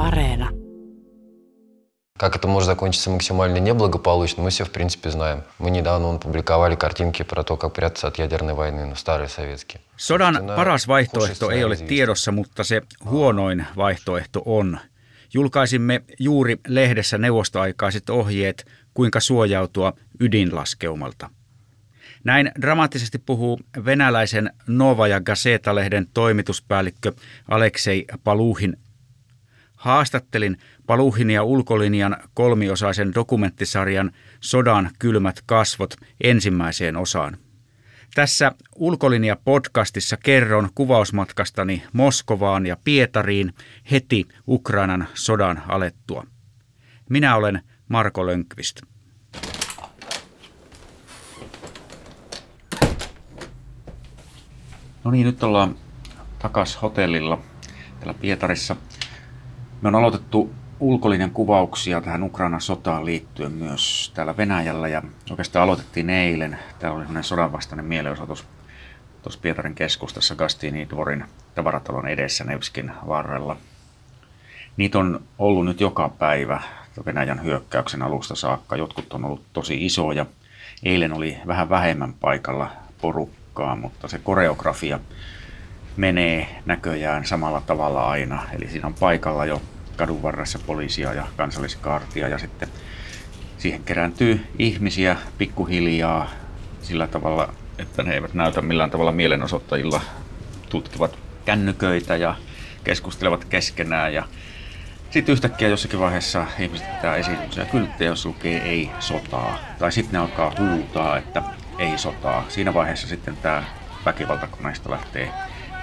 Areena. Как это может закончиться максимально неблагополучно, мы все, в принципе, знаем. Мы недавно он, публиковали картинки про то, как прятаться от ядерной войны, ну, старые советские. Sodan paras vaihtoehto ei ole tiedossa, mutta se huonoin vaihtoehto on. Julkaisimme juuri lehdessä neuvostoaikaiset ohjeet, kuinka suojautua ydinlaskeumalta. Näin dramaattisesti puhuu venäläisen Nova ja Gazeta-lehden toimituspäällikkö Aleksei Paluhin. Haastattelin Paluhin ja ulkolinjan kolmiosaisen dokumenttisarjan Sodan kylmät kasvot ensimmäiseen osaan. Tässä Ulkolinja-podcastissa kerron kuvausmatkastani Moskovaan ja Pietariin heti Ukrainan sodan alettua. Minä olen Marko Lönkvist. No niin, nyt ollaan takas hotellilla täällä Pietarissa. Me on aloitettu ulkolinjan kuvauksia tähän Ukrainan sotaan liittyen myös täällä Venäjällä ja oikeastaan aloitettiin eilen. Täällä oli sellainen sodanvastainen mielenosoitus tuossa Pietarin keskustassa Gastini Dvorin tavaratalon edessä Nevskin varrella. Niitä on ollut nyt joka päivä Venäjän hyökkäyksen alusta saakka. Jotkut on ollut tosi isoja. Eilen oli vähän vähemmän paikalla porukkaa, mutta se koreografia menee näköjään samalla tavalla aina. Eli siinä on paikalla jo kadun varressa poliisia ja kansalliskaartia ja sitten siihen kerääntyy ihmisiä pikkuhiljaa sillä tavalla, että ne eivät näytä millään tavalla mielenosoittajilla tutkivat kännyköitä ja keskustelevat keskenään ja sitten yhtäkkiä jossakin vaiheessa ihmiset pitää esityksiä kylttejä, jos lukee ei sotaa. Tai sitten ne alkaa huutaa, että ei sotaa. Siinä vaiheessa sitten tämä väkivaltakoneista lähtee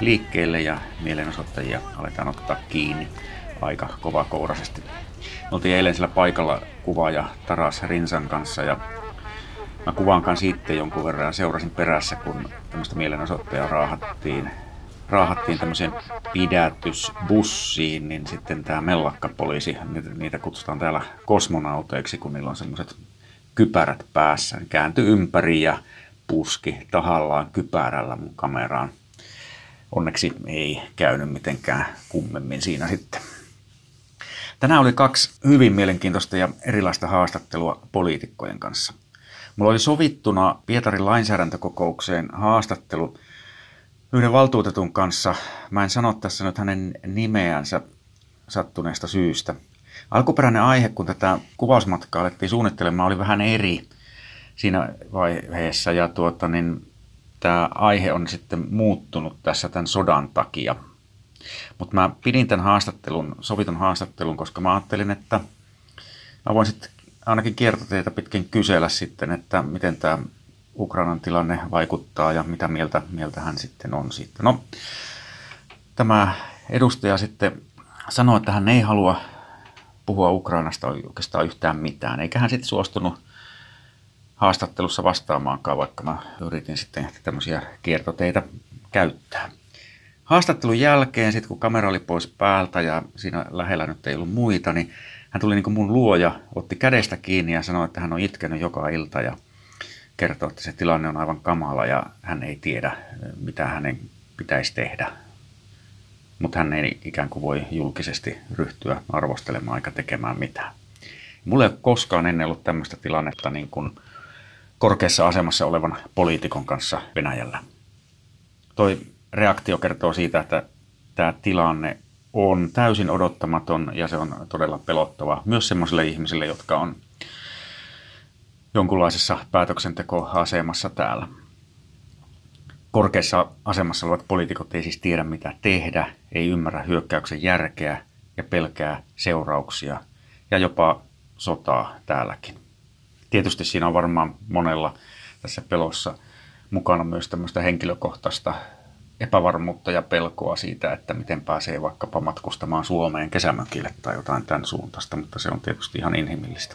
liikkeelle ja mielenosoittajia aletaan ottaa kiinni aika kovakouraisesti. Me oltiin eilen sillä paikalla kuvaaja Taras Rinsan kanssa ja mä kuvaan kanssa itse jonkun verran seurasin perässä, kun tämmöistä mielenosoittajaa raahattiin, raahattiin tämmöiseen pidätysbussiin, niin sitten tämä mellakkapoliisi, niitä kutsutaan täällä kosmonauteiksi, kun niillä on semmoiset kypärät päässä, niin kääntyi ympäri ja puski tahallaan kypärällä mun kameraan. Onneksi ei käynyt mitenkään kummemmin siinä sitten. Tänään oli kaksi hyvin mielenkiintoista ja erilaista haastattelua poliitikkojen kanssa. Mulla oli sovittuna Pietarin lainsäädäntökokoukseen haastattelu yhden valtuutetun kanssa. Mä en sano tässä nyt hänen nimeänsä sattuneesta syystä. Alkuperäinen aihe, kun tätä kuvausmatkaa alettiin suunnittelemaan, oli vähän eri siinä vaiheessa. Ja tuota, niin, tämä aihe on sitten muuttunut tässä tämän sodan takia – mutta mä pidin tämän haastattelun, sovitun haastattelun, koska mä ajattelin, että mä voin sitten ainakin kiertoteitä pitkin kysellä sitten, että miten tämä Ukrainan tilanne vaikuttaa ja mitä mieltä, mieltä hän sitten on siitä. No, tämä edustaja sitten sanoi, että hän ei halua puhua Ukrainasta oikeastaan yhtään mitään, eikä hän sitten suostunut haastattelussa vastaamaankaan, vaikka mä yritin sitten tämmöisiä kiertoteitä käyttää. Haastattelun jälkeen, sitten kun kamera oli pois päältä ja siinä lähellä nyt ei ollut muita, niin hän tuli niin kuin mun luoja, otti kädestä kiinni ja sanoi, että hän on itkenyt joka ilta ja kertoi, että se tilanne on aivan kamala ja hän ei tiedä, mitä hänen pitäisi tehdä. Mutta hän ei ikään kuin voi julkisesti ryhtyä arvostelemaan eikä tekemään mitään. Mulla ei ole koskaan ennen ollut tämmöistä tilannetta niin kuin korkeassa asemassa olevan poliitikon kanssa Venäjällä. Toi reaktio kertoo siitä, että tämä tilanne on täysin odottamaton ja se on todella pelottava myös sellaisille ihmisille, jotka on jonkunlaisessa päätöksentekoasemassa täällä. Korkeassa asemassa olevat poliitikot ei siis tiedä mitä tehdä, ei ymmärrä hyökkäyksen järkeä ja pelkää seurauksia ja jopa sotaa täälläkin. Tietysti siinä on varmaan monella tässä pelossa mukana myös tämmöistä henkilökohtaista epävarmuutta ja pelkoa siitä, että miten pääsee vaikkapa matkustamaan Suomeen kesämökille tai jotain tämän suuntaista, mutta se on tietysti ihan inhimillistä.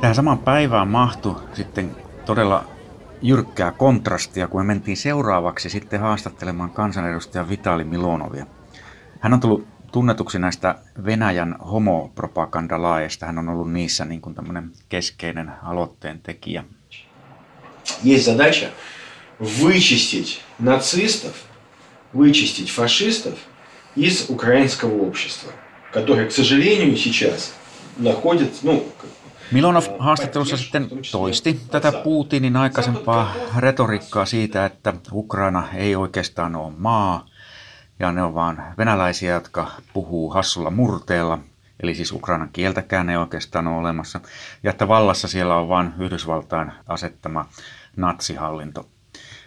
Tähän samaan päivään mahtui sitten todella jyrkkää kontrastia, kun me mentiin seuraavaksi sitten haastattelemaan kansanedustaja Vitali Milonovia. Hän on tullut tunnetuksi näistä Venäjän homopropagandalaeista. Hän on ollut niissä niin kuin tämmöinen keskeinen aloitteen tekijä. Есть задача вычистить нацистов, вычистить фашистов из украинского общества, которые, к сожалению, сейчас находят, ну, Milonov haastattelussa sitten toisti tätä Putinin aikaisempaa retoriikkaa siitä, että Ukraina ei oikeastaan ole maa, ja ne on vaan venäläisiä, jotka puhuu hassulla murteella, eli siis Ukrainan kieltäkään ei oikeastaan ole olemassa, ja että vallassa siellä on vain Yhdysvaltain asettama natsihallinto.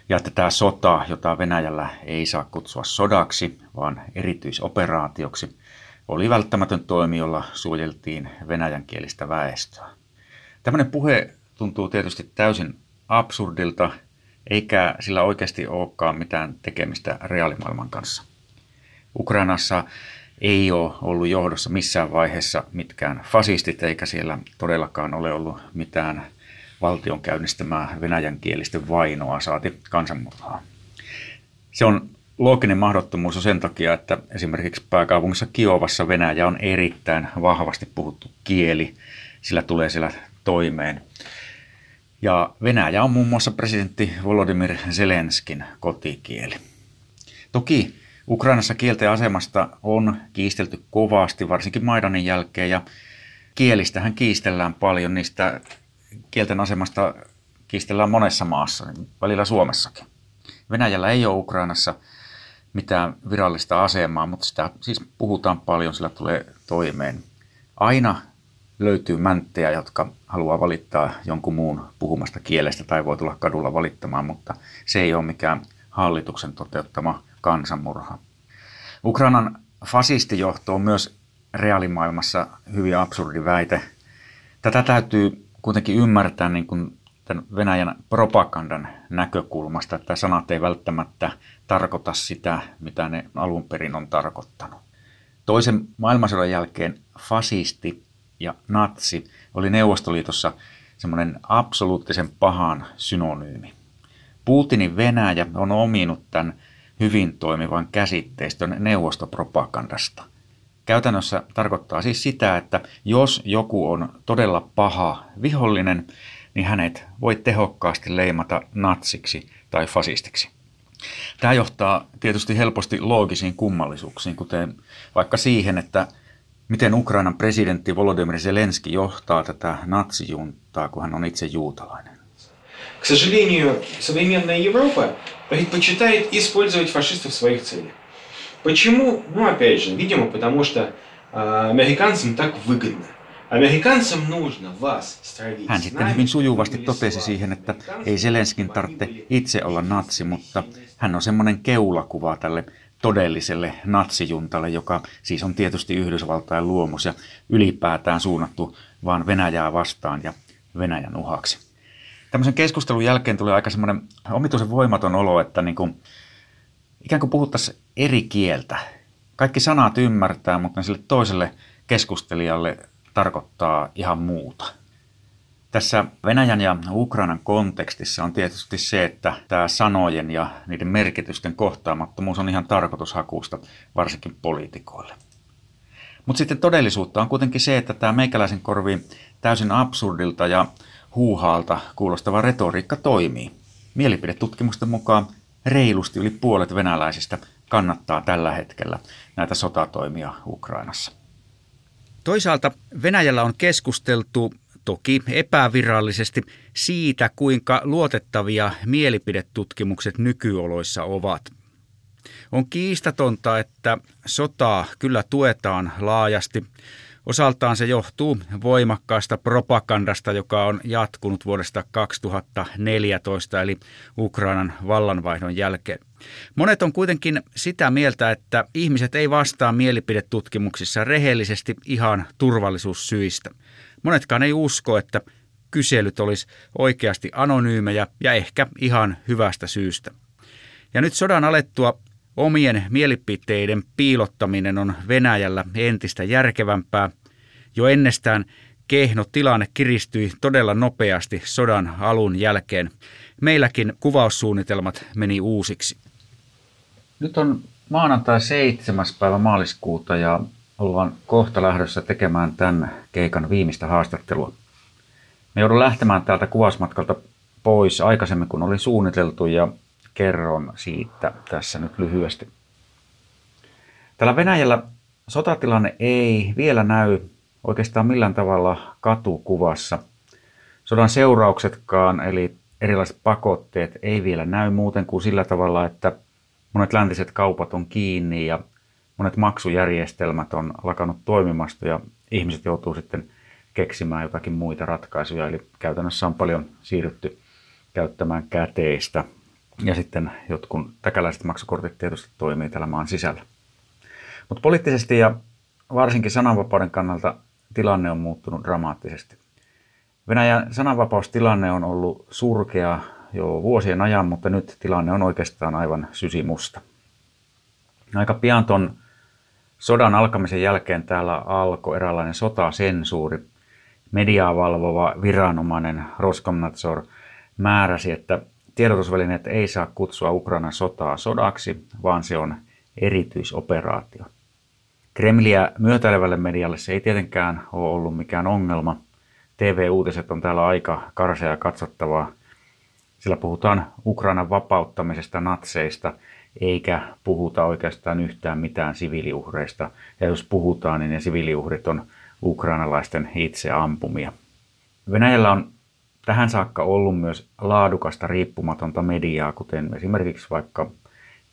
Ja että tämä sota, jota Venäjällä ei saa kutsua sodaksi, vaan erityisoperaatioksi, oli välttämätön toimi, jolla suojeltiin venäjänkielistä väestöä. Tämmöinen puhe tuntuu tietysti täysin absurdilta, eikä sillä oikeasti olekaan mitään tekemistä reaalimaailman kanssa. Ukrainassa ei ole ollut johdossa missään vaiheessa mitkään fasistit, eikä siellä todellakaan ole ollut mitään valtion käynnistämää venäjänkielisten vainoa saati kansanmurhaa. Se on looginen mahdottomuus on sen takia, että esimerkiksi pääkaupungissa Kiovassa Venäjä on erittäin vahvasti puhuttu kieli, sillä tulee siellä toimeen. Ja Venäjä on muun muassa presidentti Volodymyr Zelenskin kotikieli. Toki Ukrainassa kielten asemasta on kiistelty kovasti, varsinkin Maidanin jälkeen, ja kielistähän kiistellään paljon, niistä kielten asemasta kiistellään monessa maassa, välillä Suomessakin. Venäjällä ei ole Ukrainassa mitään virallista asemaa, mutta sitä siis puhutaan paljon, sillä tulee toimeen. Aina löytyy mänttejä, jotka haluaa valittaa jonkun muun puhumasta kielestä tai voi tulla kadulla valittamaan, mutta se ei ole mikään hallituksen toteuttama kansanmurha. Ukrainan fasistijohto on myös reaalimaailmassa hyvin absurdi väite. Tätä täytyy kuitenkin ymmärtää niin kuin tämän Venäjän propagandan näkökulmasta, että sanat ei välttämättä tarkoita sitä, mitä ne alun perin on tarkoittanut. Toisen maailmansodan jälkeen fasisti ja natsi oli Neuvostoliitossa semmoinen absoluuttisen pahan synonyymi. Putinin Venäjä on ominut tämän hyvin toimivan käsitteistön neuvostopropagandasta. Käytännössä tarkoittaa siis sitä, että jos joku on todella paha vihollinen, niin hänet voi tehokkaasti leimata natsiksi tai fasistiksi. Tämä johtaa tietysti helposti loogisiin kummallisuuksiin, kuten vaikka siihen, että miten Ukrainan presidentti Volodymyr Zelenski johtaa tätä natsijuntaa, kun hän on itse juutalainen. К сожалению, современная Европа предпочитает использовать фашистов в своих целях. Почему? Ну, опять же, видимо, потому что э, американцам так выгодно. Amerikansam нужно вас стравить. Hän sitten hyvin sujuvasti totesi siihen, että ei Zelenskin tarvitse itse olla natsi, mutta hän on semmoinen keulakuva tälle todelliselle natsijuntalle, joka siis on tietysti Yhdysvaltain luomus ja ylipäätään suunnattu vaan Venäjää vastaan ja Venäjän uhaksi. Tämmöisen keskustelun jälkeen tuli aika semmoinen omituisen voimaton olo, että niin kuin, ikään kuin puhuttaisiin eri kieltä. Kaikki sanat ymmärtää, mutta sille toiselle keskustelijalle tarkoittaa ihan muuta. Tässä Venäjän ja Ukrainan kontekstissa on tietysti se, että tämä sanojen ja niiden merkitysten kohtaamattomuus on ihan tarkoitushakusta, varsinkin poliitikoille. Mutta sitten todellisuutta on kuitenkin se, että tämä meikäläisen korviin täysin absurdilta ja huuhaalta kuulostava retoriikka toimii. Mielipidetutkimusten mukaan reilusti yli puolet venäläisistä kannattaa tällä hetkellä näitä sotatoimia Ukrainassa. Toisaalta Venäjällä on keskusteltu toki epävirallisesti siitä, kuinka luotettavia mielipidetutkimukset nykyoloissa ovat. On kiistatonta, että sotaa kyllä tuetaan laajasti. Osaltaan se johtuu voimakkaasta propagandasta, joka on jatkunut vuodesta 2014 eli Ukrainan vallanvaihdon jälkeen. Monet on kuitenkin sitä mieltä, että ihmiset ei vastaa mielipidetutkimuksissa rehellisesti ihan turvallisuussyistä. Monetkaan ei usko, että kyselyt olisi oikeasti anonyymejä ja ehkä ihan hyvästä syystä. Ja nyt sodan alettua omien mielipiteiden piilottaminen on Venäjällä entistä järkevämpää. Jo ennestään kehno tilanne kiristyi todella nopeasti sodan alun jälkeen. Meilläkin kuvaussuunnitelmat meni uusiksi. Nyt on maanantai 7. päivä maaliskuuta ja ollaan kohta lähdössä tekemään tämän keikan viimeistä haastattelua. Me joudun lähtemään täältä kuvausmatkalta pois aikaisemmin kuin oli suunniteltu ja kerron siitä tässä nyt lyhyesti. Tällä Venäjällä sotatilanne ei vielä näy oikeastaan millään tavalla katukuvassa. Sodan seurauksetkaan, eli erilaiset pakotteet, ei vielä näy muuten kuin sillä tavalla, että monet läntiset kaupat on kiinni ja monet maksujärjestelmät on lakannut toimimasta ja ihmiset joutuu sitten keksimään jotakin muita ratkaisuja. Eli käytännössä on paljon siirrytty käyttämään käteistä ja sitten jotkut täkäläiset maksukortit tietysti toimii tällä maan sisällä. Mutta poliittisesti ja varsinkin sananvapauden kannalta tilanne on muuttunut dramaattisesti. Venäjän sananvapaustilanne on ollut surkea jo vuosien ajan, mutta nyt tilanne on oikeastaan aivan sysimusta. Aika pian ton sodan alkamisen jälkeen täällä alkoi eräänlainen sotasensuuri. Mediaa valvova viranomainen Roskomnadzor määräsi, että tiedotusvälineet ei saa kutsua Ukrainan sotaa sodaksi, vaan se on erityisoperaatio. Kremliä myötäilevälle medialle se ei tietenkään ole ollut mikään ongelma. TV-uutiset on täällä aika karsea katsottavaa. Sillä puhutaan Ukrainan vapauttamisesta natseista, eikä puhuta oikeastaan yhtään mitään siviiliuhreista. Ja jos puhutaan, niin ne siviiliuhrit on ukrainalaisten itse ampumia. Venäjällä on tähän saakka ollut myös laadukasta riippumatonta mediaa, kuten esimerkiksi vaikka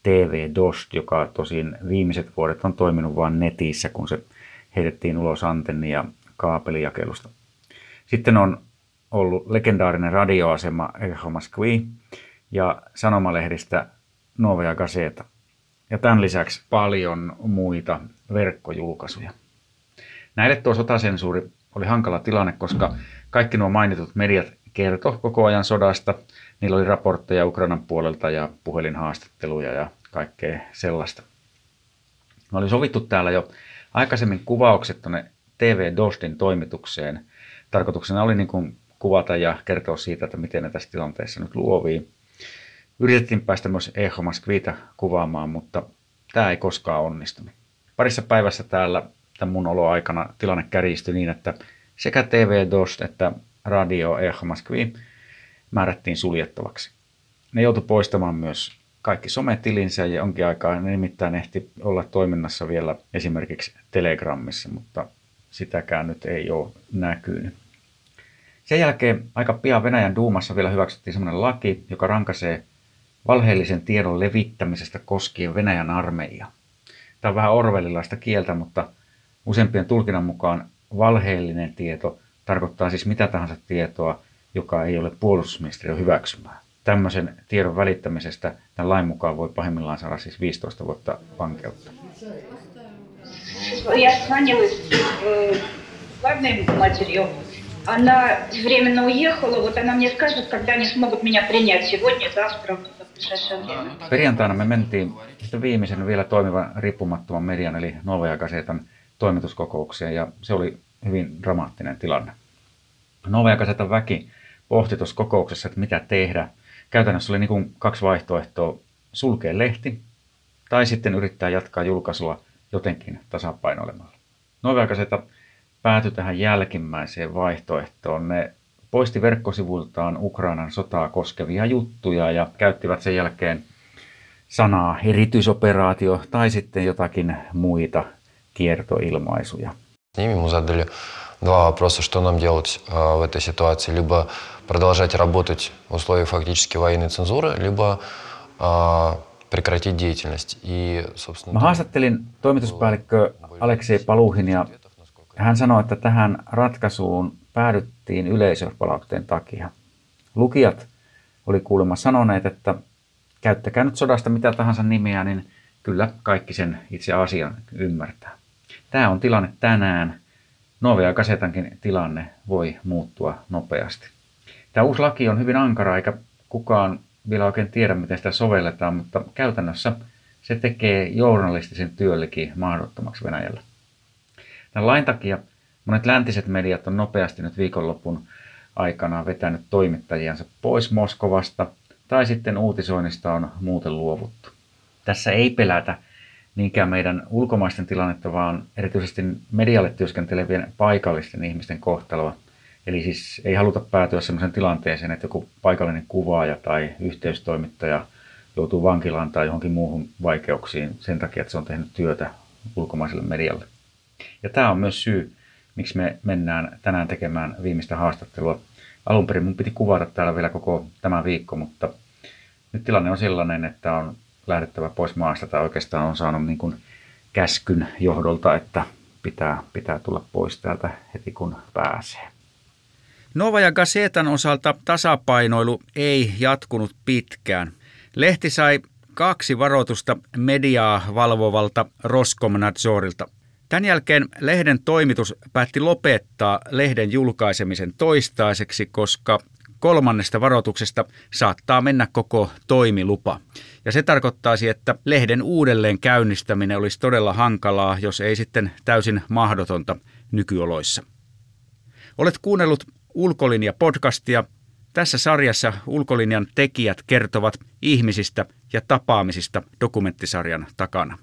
TV Dost, joka tosin viimeiset vuodet on toiminut vain netissä, kun se heitettiin ulos antenni- ja kaapelijakelusta. Sitten on ollut legendaarinen radioasema Echo Moskvi ja sanomalehdistä Novaya Gazeta. Ja tämän lisäksi paljon muita verkkojulkaisuja. Näille tuo sotasensuuri oli hankala tilanne, koska kaikki nuo mainitut mediat kertoi koko ajan sodasta. Niillä oli raportteja Ukrainan puolelta ja puhelinhaastatteluja ja kaikkea sellaista. Me oli sovittu täällä jo aikaisemmin kuvaukset tuonne TV Dostin toimitukseen. Tarkoituksena oli niin kuin kuvata ja kertoa siitä, että miten ne tässä tilanteessa nyt luovii. Yritettiin päästä myös Eho kuvaamaan, mutta tämä ei koskaan onnistunut. Parissa päivässä täällä tämän mun oloaikana tilanne kärjistyi niin, että sekä TV Dost että radio Eho Moskvi määrättiin suljettavaksi. Ne joutui poistamaan myös kaikki sometilinsä ja onkin aikaa ne nimittäin ehti olla toiminnassa vielä esimerkiksi Telegramissa, mutta sitäkään nyt ei ole näkynyt. Sen jälkeen aika pian Venäjän duumassa vielä hyväksyttiin sellainen laki, joka rankaisee valheellisen tiedon levittämisestä koskien Venäjän armeijaa. Tämä on vähän orvelilaista kieltä, mutta useimpien tulkinnan mukaan valheellinen tieto tarkoittaa siis mitä tahansa tietoa, joka ei ole puolustusministeriön hyväksymää. Tämmöisen tiedon välittämisestä tämän lain mukaan voi pahimmillaan saada siis 15 vuotta vankeutta. Я звонила главной матерью. Она временно уехала, вот она мне скажет, когда они смогут меня принять сегодня, завтра, в ближайшее время. Perjantaina me mentiin sitten viimeisen vielä toimivan riippumattoman median eli Novaya Gazetan toimituskokoukseen ja se oli hyvin dramaattinen tilanne. Novaya Gazetan väki pohti tuossa kokouksessa, että mitä tehdä. Käytännössä oli niin kuin kaksi vaihtoehtoa, sulkea lehti tai sitten yrittää jatkaa julkaisua jotenkin tasapainoilemalla. Novaya Gazeta päätyi tähän jälkimmäiseen vaihtoehtoon. Ne poisti verkkosivuiltaan Ukrainan sotaa koskevia juttuja ja käyttivät sen jälkeen sanaa erityisoperaatio tai sitten jotakin muita kiertoilmaisuja. Ними мы задали два вопроса, что нам делать э, в этой ситуации. Либо продолжать работать в условиях фактически военной цензуры, либо э, прекратить деятельность. И, собственно, Mä haastattelin toimituspäällikkö Aleksei Paluhin ja hän sanoi, että tähän ratkaisuun päädyttiin yleisöpalautteen takia. Lukijat oli kuulemma sanoneet, että käyttäkää nyt sodasta mitä tahansa nimiä, niin kyllä kaikki sen itse asian ymmärtää. Tämä on tilanne tänään. Novia Kasetankin tilanne voi muuttua nopeasti. Tämä uusi laki on hyvin ankara, eikä kukaan vielä oikein tiedä, miten sitä sovelletaan, mutta käytännössä se tekee journalistisen työllekin mahdottomaksi Venäjällä. Tämän lain takia monet läntiset mediat on nopeasti nyt viikonlopun aikana vetänyt toimittajiansa pois Moskovasta tai sitten uutisoinnista on muuten luovuttu. Tässä ei pelätä niinkään meidän ulkomaisten tilannetta, vaan erityisesti medialle työskentelevien paikallisten ihmisten kohtaloa. Eli siis ei haluta päätyä sellaisen tilanteeseen, että joku paikallinen kuvaaja tai yhteystoimittaja joutuu vankilaan tai johonkin muuhun vaikeuksiin sen takia, että se on tehnyt työtä ulkomaiselle medialle. Ja tämä on myös syy, miksi me mennään tänään tekemään viimeistä haastattelua. Alun perin mun piti kuvata täällä vielä koko tämä viikko, mutta nyt tilanne on sellainen, että on lähdettävä pois maasta tai oikeastaan on saanut niin kuin käskyn johdolta, että pitää, pitää tulla pois täältä heti kun pääsee. Nova ja Gazetan osalta tasapainoilu ei jatkunut pitkään. Lehti sai kaksi varoitusta mediaa valvovalta Roskomnadzorilta. Tämän jälkeen lehden toimitus päätti lopettaa lehden julkaisemisen toistaiseksi, koska kolmannesta varoituksesta saattaa mennä koko toimilupa. Ja se tarkoittaisi, että lehden uudelleen käynnistäminen olisi todella hankalaa, jos ei sitten täysin mahdotonta nykyoloissa. Olet kuunnellut Ulkolinja-podcastia. Tässä sarjassa Ulkolinjan tekijät kertovat ihmisistä ja tapaamisista dokumenttisarjan takana.